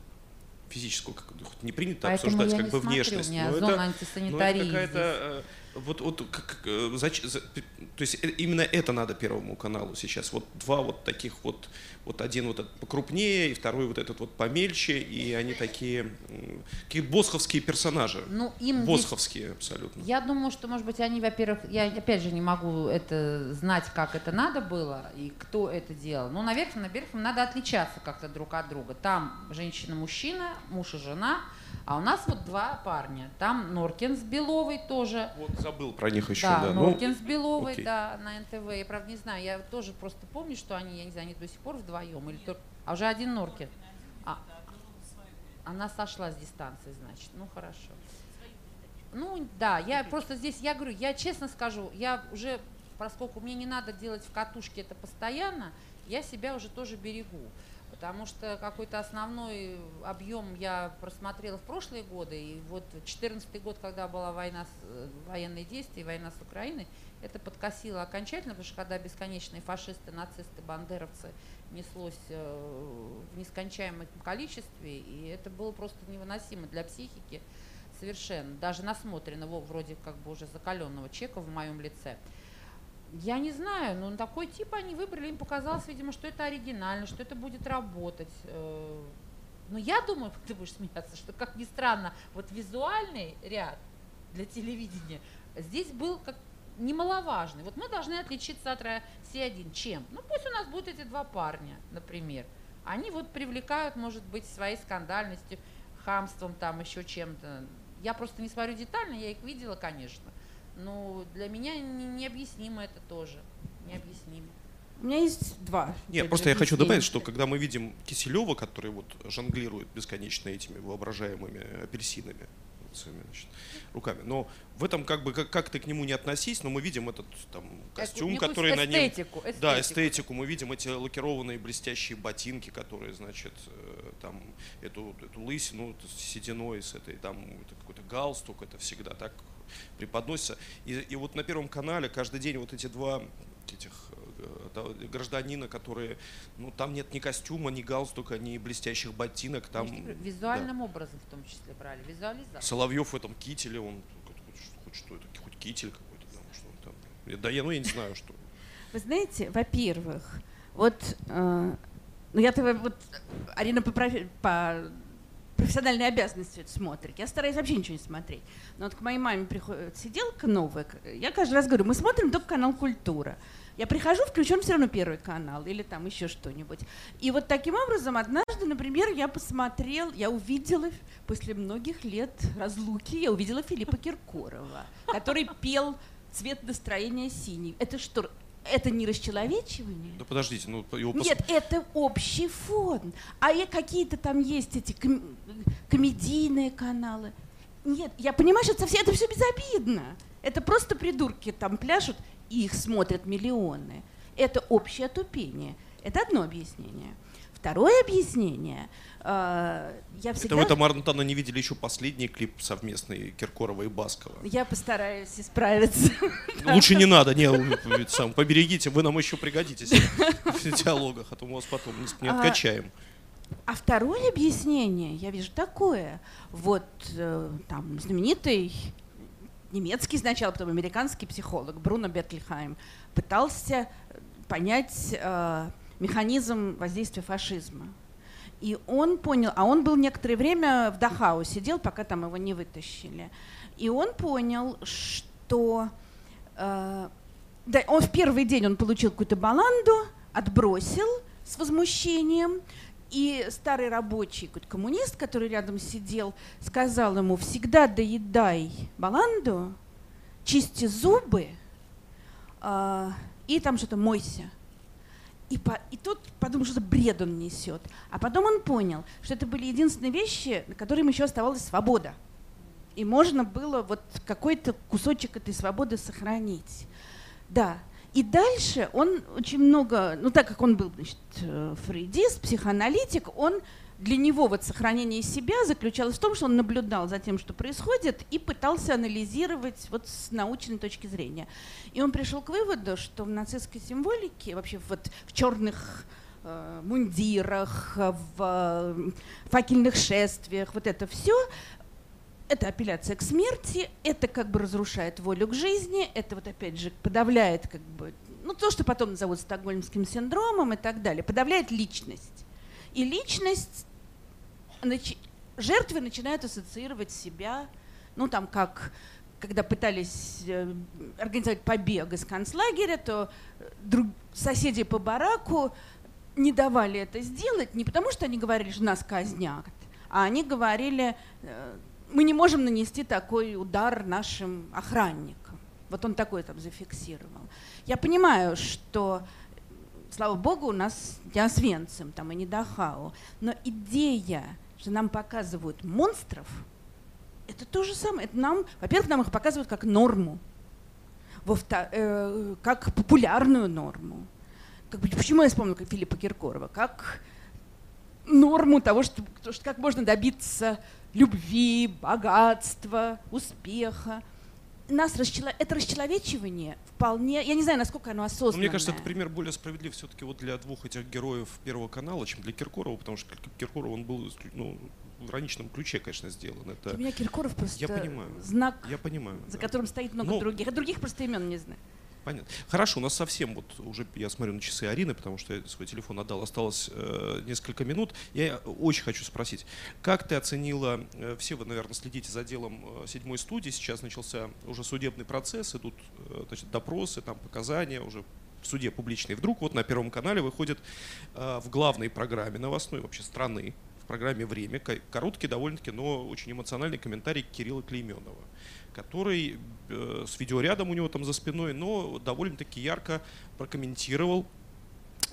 S1: Физического, как, не принято
S2: Поэтому
S1: обсуждать как
S2: бы
S1: смотрю, внешность.
S2: Но это, но это какая-то
S1: вот, вот как, э, зач, за, то есть э, именно это надо Первому каналу сейчас. Вот два вот таких вот, вот один вот этот покрупнее, и второй вот этот вот помельче, и они такие, какие босховские персонажи.
S2: Ну, им
S1: босховские здесь, абсолютно.
S2: Я думаю, что, может быть, они, во-первых, я опять же не могу это знать, как это надо было и кто это делал. Но, наверное, наверх им надо отличаться как-то друг от друга. Там женщина-мужчина, муж и жена – а у нас вот два парня. Там Норкин с Беловой тоже.
S1: Вот забыл про них еще,
S2: да.
S1: да.
S2: Ну, Норкин ну, с Беловой, окей. да, на НТВ. Я правда не знаю, я тоже просто помню, что они, я не знаю, они до сих пор вдвоем или только... А уже один Норкин. А, она сошла с дистанции, значит. Ну, хорошо. Ну, да, я просто здесь, я говорю, я честно скажу, я уже, поскольку мне не надо делать в катушке это постоянно, я себя уже тоже берегу потому что какой-то основной объем я просмотрела в прошлые годы, и вот 2014 год, когда была война, э, военные действия, война с Украиной, это подкосило окончательно, потому что когда бесконечные фашисты, нацисты, бандеровцы неслось э, в нескончаемом количестве, и это было просто невыносимо для психики совершенно, даже насмотренного, вроде как бы уже закаленного чека в моем лице – я не знаю, но такой тип они выбрали, им показалось, видимо, что это оригинально, что это будет работать. Э, но я думаю, ты будешь смеяться, что, как ни странно, вот визуальный ряд для телевидения здесь был как немаловажный. Вот мы должны отличиться от России-1 чем? Ну пусть у нас будут эти два парня, например. Они вот привлекают, может быть, своей скандальностью, хамством, там еще чем-то. Я просто не смотрю детально, я их видела, конечно. Ну, для меня необъяснимо это тоже. Необъяснимо.
S3: У меня есть два.
S1: Нет, просто я хочу добавить, что когда мы видим Киселева, который вот жонглирует бесконечно этими воображаемыми апельсинами, своими, значит, руками. Но в этом как бы как, как ты к нему не относись, но мы видим этот там костюм, который
S2: эстетику,
S1: на нем,
S2: эстетику.
S1: да, эстетику. Мы видим эти лакированные блестящие ботинки, которые, значит, э, там эту эту лысину с сединой, с этой там это какой-то галстук, это всегда так преподносится. И, и вот на Первом канале каждый день вот эти два этих э, гражданина, которые, ну там нет ни костюма, ни галстука, ни блестящих ботинок, там
S2: визуальным да. образом в том числе брали, визуализация.
S1: Соловьев в этом кителе, он хоть что это, хоть китель какой-то, там, что он там. Да я, ну я не знаю, что.
S3: Вы знаете, во-первых, вот, э, ну я-то вот Арина по, по профессиональной обязанности это смотрит. Я стараюсь вообще ничего не смотреть. Но вот к моей маме приходит сиделка новая. Я каждый раз говорю, мы смотрим только канал «Культура». Я прихожу, включен все равно первый канал или там еще что-нибудь. И вот таким образом однажды, например, я посмотрел, я увидела после многих лет разлуки, я увидела Филиппа Киркорова, который пел «Цвет настроения синий». Это что, это не расчеловечивание?
S1: Да подождите, ну его
S3: пос... Нет, это общий фон. А какие-то там есть эти ком... комедийные каналы. Нет, я понимаю, что это все, это все безобидно. Это просто придурки там пляшут, и их смотрят миллионы. Это общее тупение. Это одно объяснение. Второе объяснение. Э, я всегда...
S1: Это вы, Тамара Натановна, не видели еще последний клип совместный Киркорова и Баскова?
S3: Я постараюсь исправиться.
S1: Лучше не надо, не, сам поберегите, вы нам еще пригодитесь в диалогах, а то мы вас потом не а, откачаем.
S3: А второе объяснение, я вижу такое. Вот э, там знаменитый немецкий сначала, потом американский психолог Бруно Бертельхайм пытался понять э, механизм воздействия фашизма. И он понял, а он был некоторое время в Дахау сидел, пока там его не вытащили. И он понял, что э, да, он в первый день он получил какую-то баланду, отбросил с возмущением, и старый рабочий, какой-то коммунист, который рядом сидел, сказал ему, всегда доедай баланду, чисти зубы, э, и там что-то мойся. И, по, и тот подумал, что это бред он несет. А потом он понял, что это были единственные вещи, на которые ему еще оставалась свобода. И можно было вот какой-то кусочек этой свободы сохранить. Да. И дальше он очень много, ну так как он был значит, э, фрейдист, психоаналитик, он для него вот сохранение себя заключалось в том, что он наблюдал за тем, что происходит, и пытался анализировать вот с научной точки зрения. И он пришел к выводу, что в нацистской символике, вообще вот в черных э, мундирах, в э, факельных шествиях, вот это все, это апелляция к смерти, это как бы разрушает волю к жизни, это вот опять же подавляет как бы, ну то, что потом назовут стокгольмским синдромом и так далее, подавляет личность. И личность, нач... жертвы начинают ассоциировать себя, ну там как, когда пытались э, организовать побег из концлагеря, то э, друг... соседи по бараку не давали это сделать, не потому что они говорили, что нас казнят, а они говорили, э, мы не можем нанести такой удар нашим охранникам. Вот он такой там зафиксировал. Я понимаю, что слава богу, у нас не Освенцим, там и не Дахау. Но идея, что нам показывают монстров, это то же самое. Это нам, во-первых, нам их показывают как норму, э, как популярную норму. Как, почему я вспомнила как Филиппа Киркорова? Как норму того, что, что как можно добиться любви, богатства, успеха нас расчело... это расчеловечивание вполне, я не знаю, насколько оно осознанное. Но
S1: мне кажется, это пример более справедлив все-таки вот для двух этих героев Первого канала, чем для Киркорова, потому что Киркоров, он был ну, в ироничном ключе, конечно, сделан. Это...
S3: Для меня Киркоров просто
S1: я понимаю,
S3: знак,
S1: я понимаю,
S3: за да. которым стоит много Но... других. А других просто имен не знаю.
S1: Понятно. Хорошо, у нас совсем вот уже я смотрю на часы Арины, потому что я свой телефон отдал, осталось э, несколько минут. Я очень хочу спросить, как ты оценила, э, все вы, наверное, следите за делом э, седьмой студии, сейчас начался уже судебный процесс, идут э, значит, допросы, там показания уже в суде публичные. Вдруг вот на Первом канале выходит э, в главной программе новостной вообще страны, в программе «Время», короткий довольно-таки, но очень эмоциональный комментарий Кирилла Клейменова который э, с видеорядом у него там за спиной, но довольно-таки ярко прокомментировал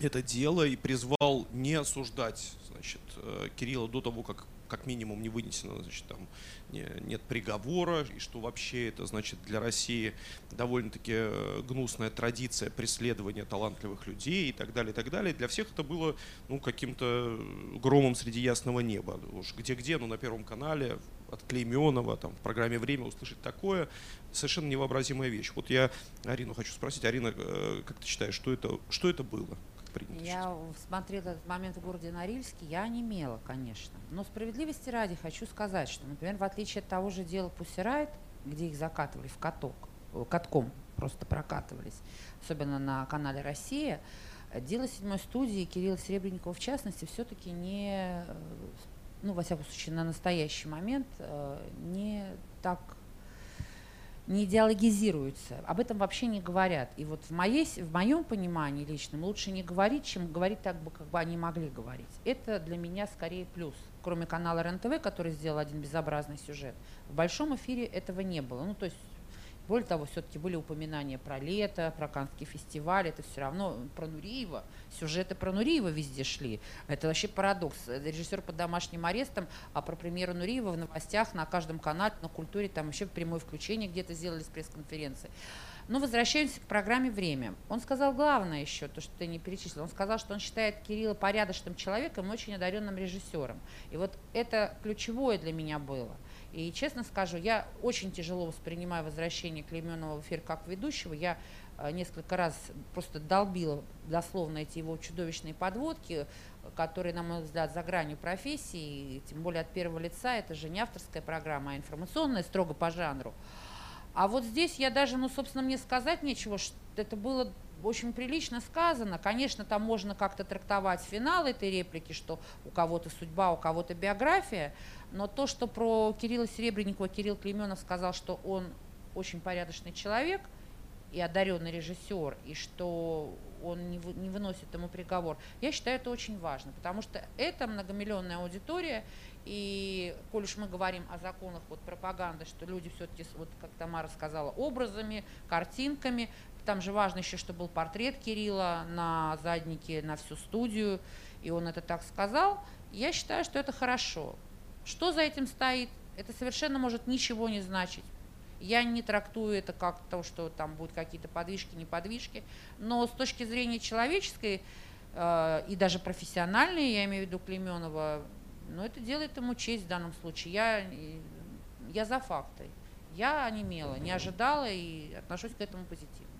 S1: это дело и призвал не осуждать значит, э, Кирилла до того, как как минимум не вынесено, значит, там не, нет приговора, и что вообще это значит для России довольно-таки э, гнусная традиция преследования талантливых людей и так далее, и так далее. Для всех это было ну, каким-то громом среди ясного неба. Уж где-где, но на Первом канале, от Клейменова, там, в программе «Время» услышать такое, совершенно невообразимая вещь. Вот я Арину хочу спросить. Арина, э, как ты считаешь, что это, что это было?
S2: Я смотрела этот момент в городе Норильске, я онемела, конечно. Но справедливости ради хочу сказать, что, например, в отличие от того же дела Пусирайт, где их закатывали в каток, э, катком просто прокатывались, особенно на канале «Россия», дело седьмой студии Кирилла Серебренникова в частности все-таки не э, ну, во всяком случае, на настоящий момент э, не так не идеологизируются, об этом вообще не говорят. И вот в, моей, в моем понимании личном лучше не говорить, чем говорить так, бы, как бы они могли говорить. Это для меня скорее плюс. Кроме канала РНТВ, который сделал один безобразный сюжет, в большом эфире этого не было. Ну, то есть более того, все-таки были упоминания про лето, про Канский фестиваль, это все равно про Нуриева, сюжеты про Нуриева везде шли. Это вообще парадокс. Режиссер под домашним арестом, а про премьеру Нуриева в новостях на каждом канале, на культуре, там вообще прямое включение где-то сделали с пресс-конференции. Но возвращаемся к программе «Время». Он сказал главное еще, то, что ты не перечислил. Он сказал, что он считает Кирилла порядочным человеком и очень одаренным режиссером. И вот это ключевое для меня было – и честно скажу, я очень тяжело воспринимаю возвращение Клейменова в эфир как ведущего. Я э, несколько раз просто долбила дословно эти его чудовищные подводки, которые, на мой взгляд, за гранью профессии, тем более от первого лица, это же не авторская программа, а информационная, строго по жанру. А вот здесь я даже, ну, собственно, мне сказать нечего, что это было очень прилично сказано. Конечно, там можно как-то трактовать финал этой реплики, что у кого-то судьба, у кого-то биография, но то, что про Кирилла Серебренникова Кирилл Клеменов сказал, что он очень порядочный человек и одаренный режиссер, и что он не, вы, не выносит ему приговор, я считаю это очень важно, потому что это многомиллионная аудитория, и коль уж мы говорим о законах вот пропаганды, что люди все-таки, вот как Тамара сказала, образами, картинками, там же важно еще, что был портрет Кирилла на заднике на всю студию, и он это так сказал. Я считаю, что это хорошо. Что за этим стоит? Это совершенно может ничего не значить. Я не трактую это как то, что там будут какие-то подвижки, не подвижки. Но с точки зрения человеческой э, и даже профессиональной, я имею в виду Клеменова, ну, это делает ему честь в данном случае. Я, я за факты. Я онемела, не ожидала и отношусь к этому позитивно.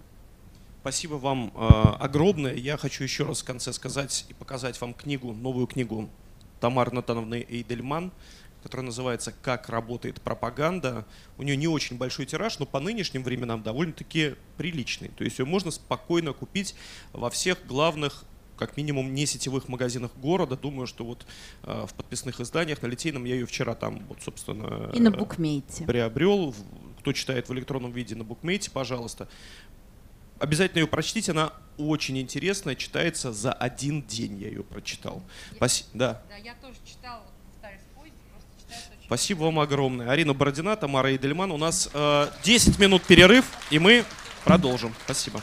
S1: Спасибо вам э, огромное. Я хочу еще раз в конце сказать и показать вам книгу, новую книгу Тамары Натановны Эйдельман, которая называется «Как работает пропаганда». У нее не очень большой тираж, но по нынешним временам довольно-таки приличный. То есть ее можно спокойно купить во всех главных как минимум не сетевых магазинах города. Думаю, что вот э, в подписных изданиях на Литейном я ее вчера там, вот, собственно,
S3: и на букмейте
S1: приобрел. Кто читает в электронном виде на букмейте, пожалуйста. Обязательно ее прочтите, она очень интересная, читается за один день, я ее прочитал.
S2: Я,
S1: Спаси...
S2: да. да, я тоже читала
S1: Спасибо вам огромное. Арина Бородина, Тамара Эйдельман. У нас э, 10 минут перерыв, и мы продолжим. Спасибо.